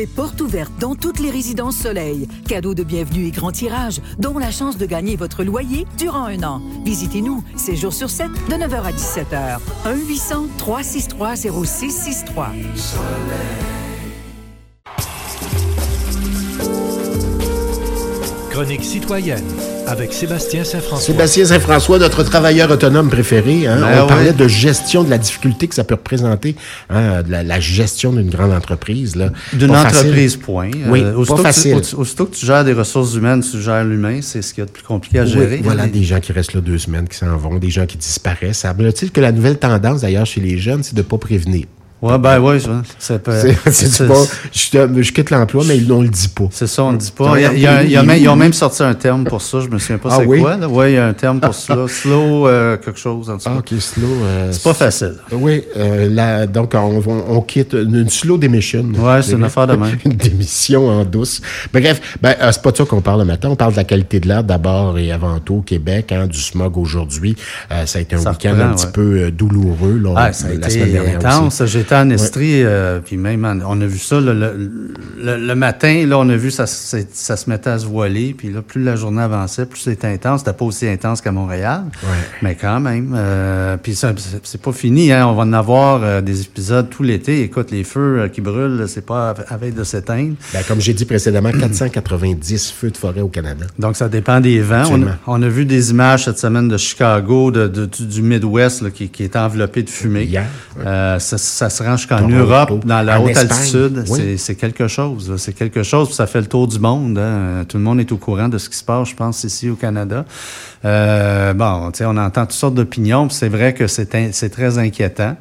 c'est porte ouverte dans toutes les résidences Soleil. Cadeau de bienvenue et grand tirage, dont la chance de gagner votre loyer durant un an. Visitez-nous, 7 jours sur 7, de 9h à 17h. 1-800-363-0663. Chronique citoyenne avec Sébastien Saint-François. Sébastien Saint-François, notre travailleur autonome préféré. Hein? Ben On parlait de gestion, de la difficulté que ça peut représenter, hein, de la, la gestion d'une grande entreprise. là. D'une facile. entreprise, point. Oui, Euh, pas aussitôt, facile. Que tu, aussitôt que tu gères des ressources humaines, tu gères l'humain, c'est ce qu'il y a de plus compliqué à Oui, gérer. voilà, Des- gens qui restent là deux semaines, qui s'en vont, des gens qui disparaissent. Semble-t-il que la nouvelle tendance, d'ailleurs, chez les jeunes, c'est de ne pas prévenir. Ouais, ben oui, ça, peut- C'est- je, je quitte l'emploi, mais on le dit pas. C'est ça, on ne dit pas. Il y a- il y a- il y a même- ils ont même sorti un terme pour ça, je me souviens pas Ah c'est oui? quoi. Ouais, il y a un terme pour ça. Slow, euh, quelque chose, en tout cas. Ah, ok, slow. euh, C'est pas facile. Oui, euh, là, donc on, on, on quitte une, slow démission. Ouais, c'est une affaire de même. une démission en douce. Bref, ben, euh, c'est pas de ça qu'on parle le matin. On parle de la qualité de l'air d'abord et avant tout au Québec, hein, du smog aujourd'hui. Euh, ça a été un week-end un petit peu euh, douloureux. Là, Ah, ça a la semaine été dernière intense. aussi. En Estrie, euh, puis même, en- on a vu ça le, le, le- le matin. Là, on a vu ça, ça se mettait à se voiler. Puis là, plus la journée avançait, plus c'était intense. C'était pas aussi intense qu'à Montréal, mais quand même. euh, puis c'est pas fini. Hein. On va en avoir euh, des épisodes tout l'été. Écoute, les feux qui brûlent, c'est pas à, à veille de s'éteindre. Ben, comme j'ai dit précédemment, 490 feux de forêt au Canada. Donc, ça dépend des vents. On a, Absolument. on a vu des images cette semaine de Chicago, de, de- du, du Midwest, là, qui, qui est enveloppé de fumée. Hier, ça, ça se rend jusqu'en. Europe, dans la En haute Espagne, altitude. oui. C'est- quelque chose. C'est quelque chose. puis ça fait le tour du monde. hein. Tout le monde est au courant de ce qui se passe, je pense, ici au Canada. Euh, bon, on entend toutes sortes d'opinions. C'est vrai que c'est très inquiétant.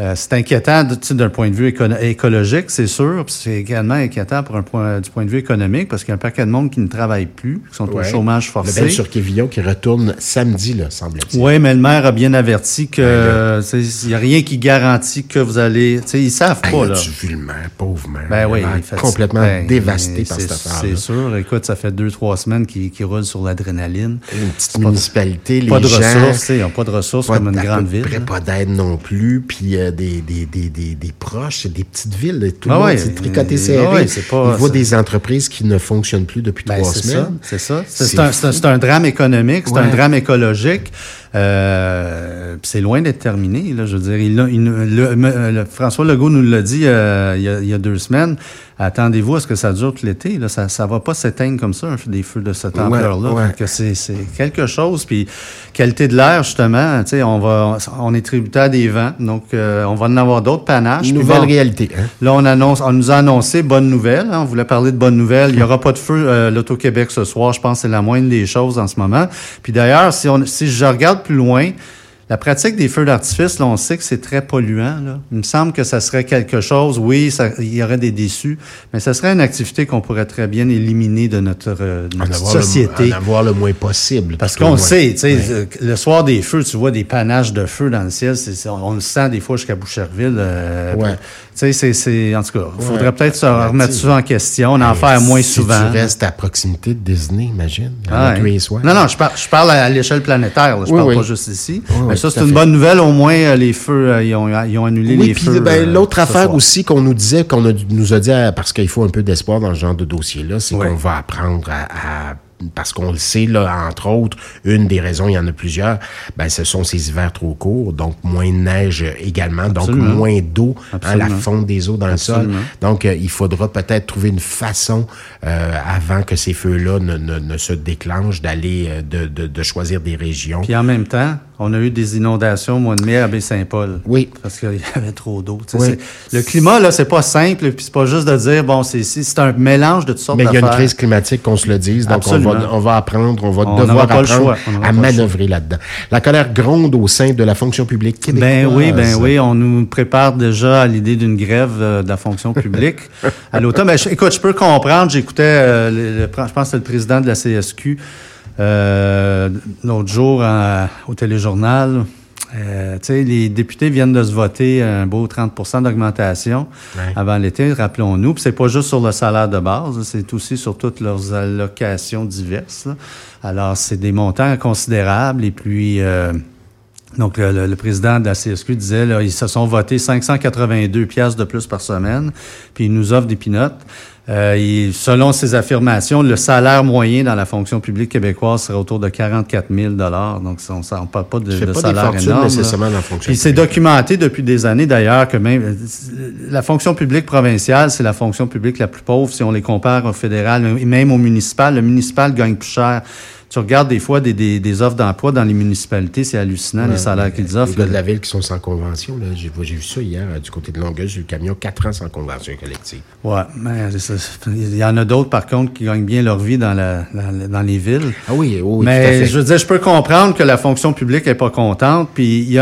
Euh, c'est inquiétant tu d'un point de vue éco- écologique, c'est sûr. C'est également inquiétant pour un point, du point de vue économique parce qu'il y a un paquet de monde qui ne travaille plus, qui sont au chômage Le forcé. bel sur Kévillon qui retourne samedi, là, semble-t-il. Oui, mais le maire a bien averti que il n'y a rien qui garantit que vous allez. tu Ils savent pas, là. as-tu vu le maire, pauvre maire? Ben oui, Il fait- complètement ben, dévasté par cette affaire C'est sûr. Écoute, ça fait deux, trois semaines qu'il qu'il roule sur l'adrénaline. Une petite municipalité, les Pas de gens... ressources, tu ils n'ont pas de ressources pas comme une grande ville. près là. pas d'aide non plus, puis euh, des, des, des, des, des proches, des petites villes, tout le Ah monde s'est tricoté euh, serré. ah ouais, c'est pas- Il voit c'est- des entreprises qui ne fonctionnent plus depuis Ben, trois semaines. c'est ça. C'est un, drame économique, c'est un drame écologique. Euh, c'est loin d'être terminé. Là, je veux dire, il, l'a- il nous- le- me- le- François Legault nous l'a dit euh, il, y a, il y a deux semaines. Attendez-vous à ce que ça dure tout l'été. Là, ça, ça va pas s'éteindre comme ça, des feux de cette ampleur-là. ouais. Que c'est, c'est quelque chose. Puis qualité de l'air, justement, tu sais, on va, on est tributaire des vents, donc euh, on va en avoir d'autres panaches. Nouvelle bon, réalité. Hein? Là, on, annonce, on nous a annoncé bonne nouvelle. hein. on voulait parler de bonnes nouvelles. Il n'y aura pas de feu euh, l'Auto-Québec ce soir. Je pense que c'est la moindre des choses en ce moment. Puis d'ailleurs, si, on, si je regarde plus loin, la pratique des feux d'artifice, là, on sait que c'est très polluant. Là. Il me semble que ça serait quelque chose, oui, ça- il y aurait des déçus, mais ça serait une activité qu'on pourrait très bien éliminer de notre, euh, de notre société. Le, en avoir le moins possible. Parce qu'on sait, tu sais, Ouais. euh, le soir des feux, tu vois des panaches de feu dans le ciel. on, on le sent des fois jusqu'à Boucherville. euh, Ouais. Tu sais, c'est, c'est, en tout cas, il faudrait Ouais. peut-être se remettre ça en question, en faire moins si souvent. tu restes à proximité de Disney, imagine. Ouais. Non, non, je parle, je parle à l'échelle planétaire. là. Je Oui, parle oui. pas juste ici. Oui, Mais ça, c'est une fait. bonne nouvelle. Au moins, euh, les feux, euh, ils, ont, ils ont annulé les puis feux. ben, euh, l'autre affaire aussi qu'on nous disait, qu'on a- nous a dit, parce qu'il faut un peu d'espoir dans ce genre de dossier-là, c'est qu'on va apprendre à, à- parce qu'on le sait, là, entre autres, une des raisons, il y en a plusieurs, ben, ce sont ces hivers trop courts, donc moins de neige également, Absolument. donc moins d'eau, hein, la fonte des eaux dans le sol. Donc, euh, il faudra peut-être trouver une façon, euh, avant que ces feux-là ne, ne, ne se déclenchent, d'aller, euh, de, de, de choisir des régions. Puis en même temps, on a eu des inondations au mois de mai à Baie-Saint-Paul. Oui. Parce qu'il y avait trop d'eau. Oui. Le climat, là, c'est pas simple. Puis c'est pas juste de dire, bon, c'est c'est c'est un mélange de toutes sortes Mais il y a une d'affaires. crise climatique, qu'on se le dise. Donc, on va, on va apprendre, on va On devoir pas apprendre à manœuvrer là-dedans. La colère gronde au sein de la fonction publique québécoise. Ben oui, ben oui, on nous prépare déjà à l'idée d'une grève euh, de la fonction publique à l'automne. Ben, écoute, je peux comprendre. J'écoutais, euh, je pense que c'est le président de la CSQ euh, l'autre jour en- au téléjournal. Euh, tu sais, les députés viennent de se voter un beau 30% d'augmentation Ouais. avant l'été, rappelons-nous. C'est pas juste sur le salaire de base, c'est aussi sur toutes leurs allocations diverses. là. Alors, c'est des montants considérables et puis... euh, Donc, le, le, président de la CSQ disait, là, ils se sont votés 582 pièces de plus par semaine, puis ils nous offrent des pinottes. Euh, et selon ses affirmations, le salaire moyen dans la fonction publique québécoise serait autour de 44 000 Donc, on ne parle pas de, de pas salaire des énorme. nécessairement dans la fonction Puis c'est documenté depuis des années d'ailleurs que même la fonction publique provinciale, c'est la fonction publique la plus pauvre si on les compare au fédéral et même au municipal. Le municipal gagne plus cher. Tu regardes des fois des, des, des offres d'emploi dans les municipalités, c'est hallucinant les salaires qu'ils offrent. Les gars de la ville qui sont sans convention, là, j'ai, j'ai vu ça hier euh, du côté de Longueuil, j'ai eu le camion 4 ans sans convention collective. Ouais, mais il y en a d'autres par contre qui gagnent bien leur vie dans, la, dans, dans les villes. Ah oui, oui, mais tout à fait. je veux dire, je peux comprendre que la fonction publique est pas contente. Puis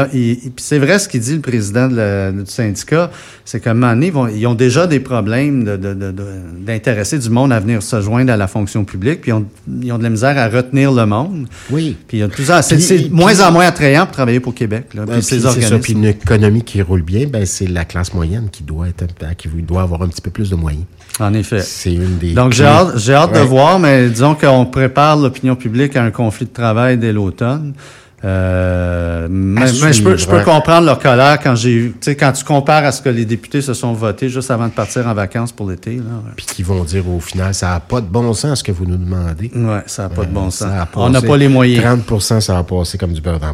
c'est vrai ce qu'il dit le président de la- du syndicat, c'est qu'à un moment donné, ils, vont- ils ont déjà des problèmes de, de- de- de- d'intéresser du monde à venir se joindre à la fonction publique. Puis ils ont, ils ont de la misère à retenir le monde. Oui. Puis il y a de plus en- c'est, moins en moins attrayant pour travailler pour Québec. Là, Ben, puis ces c'est ça. Puis une économie qui roule bien, ben, c'est la classe moyenne qui doit être, qui doit avoir un petit peu plus de moyens. En effet. C'est une des. Donc, j'ai hâte, j'ai hâte de voir, mais disons qu'on prépare l'opinion publique à un conflit de travail dès l'automne. Euh, mais, À mais je peux, je peux suivre. comprendre leur colère quand j'ai quand tu compares à ce que les députés se sont votés juste avant de partir en vacances pour l'été, là. Puis qui vont dire au final, ça n'a pas de bon sens ce que vous nous demandez. Ouais, ça n'a pas de bon Euh, sens. a On n'a passé. pas les moyens. 30% ça va passer comme du beurre dans.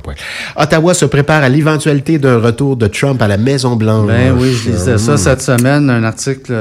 Ottawa se prépare à l'éventualité d'un retour de Trump à la Maison-Blanche. Ben oui, je lisais ça Hum. cette semaine, un article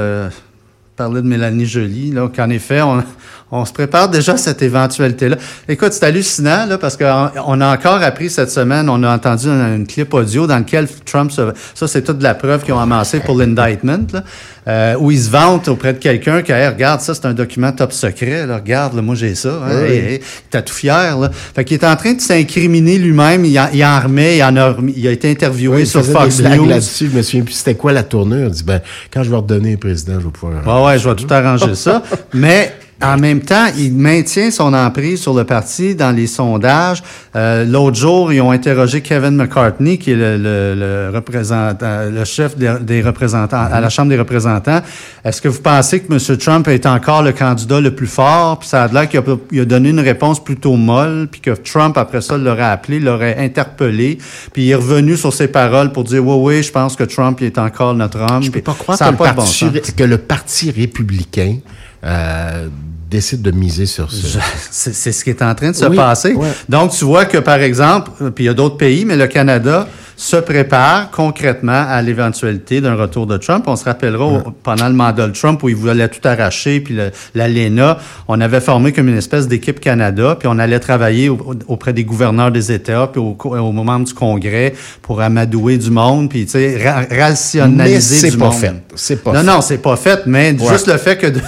parlait de Mélanie Joly, là, qu'en effet, on, on se prépare déjà à cette éventualité-là. Écoute, c'est hallucinant, là, parce qu'on on a encore appris cette semaine, on a entendu un, un clip audio dans lequel Trump se, ça c'est toute la preuve qu'ils ont amassé pour l'indictment, là, euh, où il se vante auprès de quelqu'un que, Hey, regarde, ça c'est un document top secret, là, regarde, là, moi j'ai ça, hein, Oui. T'as tout fier, là. Fait qu'il est en train de s'incriminer lui-même, il, en- il en remet, il, en a, il a été interviewé Oui, sur Fox des News. là-dessus. Je me souviens plus c'était quoi la tournure. Il dit, ben, quand je vais redonner président, je vais pouvoir. Ouais, ouais, je vais tout arranger ça. Mais en même temps, il maintient son emprise sur le parti dans les sondages. Euh, L'autre jour, ils ont interrogé Kevin McCartney, qui est le, le, le représentant, le chef des, des représentants à la Chambre des représentants. Est-ce que vous pensez que M. Trump est encore le candidat le plus fort? Puis ça a l'air qu'il a, a donné une réponse plutôt molle, puis que Trump, après ça, l'aurait appelé, l'aurait interpellé, puis il est revenu sur ses paroles pour dire, oui, oui, je pense que Trump il est encore notre homme. Je peux pas croire ça que le, pas bon parti, que le Parti républicain euh, décide de miser sur ça. Je- C'est c'est ce qui est en train de se Oui, passer. ouais. Donc, tu vois que, par exemple, puis il y a d'autres pays, mais le Canada se prépare concrètement à l'éventualité d'un retour de Trump. On se rappellera au- pendant le mandat de Trump où il voulait tout arracher, puis le- l'ALENA, on avait formé comme une espèce d'équipe Canada, puis on allait travailler au- auprès des gouverneurs des États, puis au, aux membres du Congrès pour amadouer du monde, puis tu sais, ra- rationaliser Mais c'est du pas monde. fait. C'est pas non, fait. non, c'est pas fait, mais Ouais. juste le fait que, de-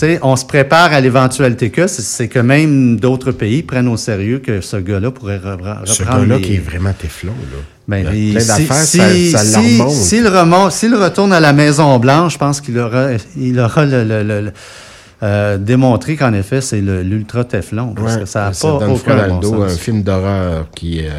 sais, on se prépare à l'éventualité que, c'est- que même d'autres pays prennent au sérieux que ce gars-là pourrait Ce reprendre gars-là les- qui est vraiment téflon, là. Ben, il- plein d'affaires, si- ça, ça si- le remonte. S'il remonte, s'il retourne à la Maison Blanche, je pense qu'il aura, il aura le, le- le- le- euh, démontré qu'en effet c'est le- l'ultra Teflon parce Ouais, que ça n'a ça pas donne aucun le bon dos, un film d'horreur qui, euh,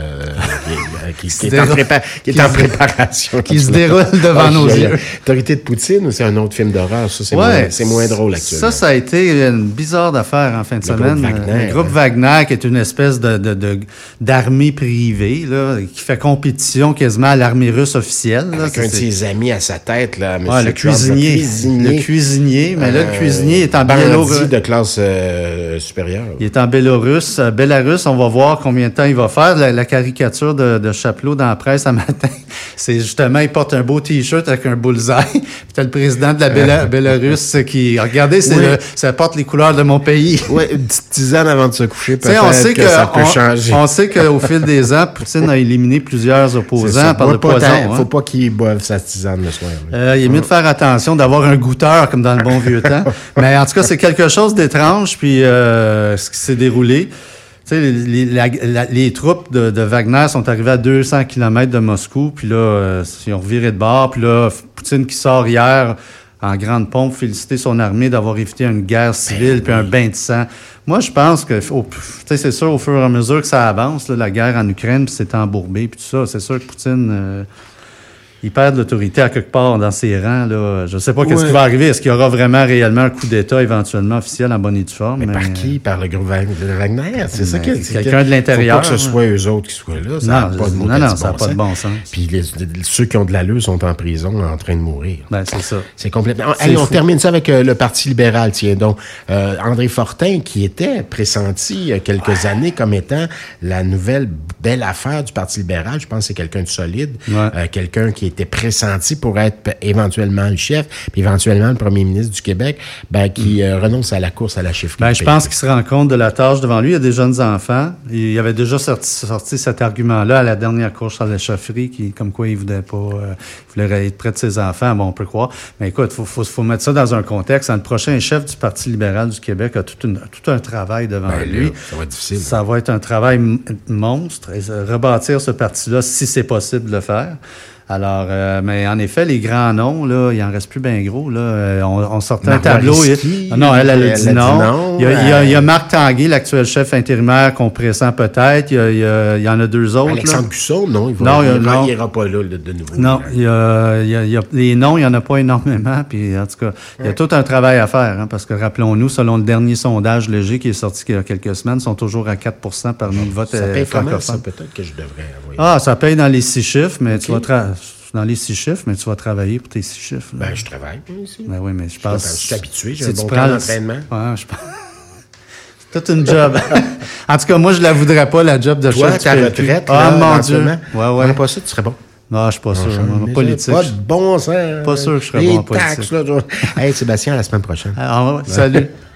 qui, qui- qui est, en, déroule- prépa- qui est qui en se- préparation. qui se déroule devant nos il y a yeux. Autorité de Poutine, c'est un autre film d'horreur? Ça, c'est Ouais, moins, drôle actuellement. Ça, ça a été une bizarre affaire en fin de Le semaine. groupe Wagner, le groupe hein. Wagner, qui est une espèce de, d'armée privée, là, qui fait compétition quasiment à l'armée russe officielle. là. Avec un de ses amis à sa tête, là, M. Ouais, le Trump, cuisinier. cuisinier. Le cuisinier. Mais là, le Euh, cuisinier est en bandit Biélorusse. de classe euh, supérieure. Il est en Bélarus. Euh, Bélarus, on va voir combien de temps il va faire. La, la caricature de, de Chapelot dans la presse un matin, c'est justement, il porte un beau T-shirt avec un bullseye. Puis t'as le président de la Béla- Bélarus qui, regardez, c'est Oui. le- ça porte les couleurs de mon pays. Ouais, une petite tisane avant de se coucher, peut-être on sait que, que, ça peut on, changer. on sait qu'au fil des ans, Poutine a éliminé plusieurs opposants par le poison. tant. hein. Faut pas qu'il boive sa tisane le soir. Euh, il est mieux de faire attention, d'avoir un goûteur comme dans le bon vieux temps. Mais en tout cas, c'est quelque chose d'étrange, puis euh, ce qui s'est déroulé. Les, les- la- la- les troupes de, de Wagner sont arrivées à 200 km de Moscou, puis là, euh, ils ont reviré de bord, puis là, Poutine qui sort hier en grande pompe, féliciter son armée d'avoir évité une guerre civile, puis un bain de sang. Moi, je pense que, c'est sûr, au fur et à mesure que ça avance, là, la guerre en Ukraine, puis c'est embourbé, puis tout ça, c'est sûr que Poutine... euh, il perd de l'autorité à quelque part dans ses rangs. Là. Je ne sais pas qu'est-ce Ouais. qui va arriver. Est-ce qu'il y aura vraiment réellement un coup d'État éventuellement officiel en bonne et due forme? Mais par qui? Par le groupe Wagner? C'est ça c'est quelqu'un de l'intérieur, Faut pas que ce hein. soit eux autres qui soient là. Ça Non, pas de non, non, ça n'a bon pas de bon sens. Puis les- ceux qui ont de l'allure sont en prison en train de mourir. Ben, c'est ça. C'est complètement. C'est Hey, on termine ça avec euh, le Parti libéral. Tiens donc, euh, André Fortin, qui était pressenti il y a quelques années comme étant la nouvelle belle affaire du Parti libéral. Je pense que c'est quelqu'un de solide, Ouais. euh, quelqu'un qui était pressenti pour être éventuellement le chef, puis éventuellement le premier ministre du Québec, ben, qui euh, renonce à la course à la chefferie. Ben, je pense qu'il se rend compte de la tâche devant lui. Il y a des jeunes enfants. Il avait déjà sorti, sorti cet argument-là à la dernière course à la chefferie, qui, comme quoi il voulait pas, euh, il voulait être près de ses enfants. Bon, on peut croire. Mais écoute, faut, faut, faut mettre ça dans un contexte. Le prochain chef du Parti libéral du Québec a tout, une- tout un travail devant Ben, là, lui. ça va être difficile. Ça va être un travail monstre. Et, euh, rebâtir ce parti-là, si c'est possible de le faire. Alors, euh, mais en effet, les grands noms, là, il en reste plus bien gros. Là. Euh, On, on sortait un tableau. Risky, Ah non, elle, elle, a elle dit a dit non. non. Il y a, il y a- il y a Euh, Marc Tanguay, l'actuel chef intérimaire, qu'on pressent peut-être. Il y, il en a deux autres. là. Alexandre Cusson, non, il va, Non, il y a- il non. ira pas là, là, de nouveau. Non, il y a, les noms, il n'y en a pas énormément. Puis, en tout cas, il y a tout un travail à faire. hein, parce que, rappelons-nous, selon le dernier sondage léger qui est sorti il y a quelques semaines, ils sont toujours à 4% parmi le vote Ça euh, paye comment, ça? Peut-être que je devrais envoyer. Ah, ça paye dans les six chiffres, mais tu vas dans les six chiffres, mais tu vas travailler pour tes six chiffres. là. Ben, je travaille. Ben oui, mais je Je pense. suis habitué, j'ai un bon temps d'entraînement. Ouais, je pense. C'est toute une job. en tout cas, moi, je la voudrais pas, la job de Toi, chef. du ta retraite, Ah, mon Dieu. Ouais, ouais. pas ça, tu serais bon? Non, je suis pas sûr. moi, Mais politique. Pas de bon sens. Pas sûr que je serais bon en politique. taxes, là. Hey, Sébastien, à la semaine prochaine. Ah, ouais, salut.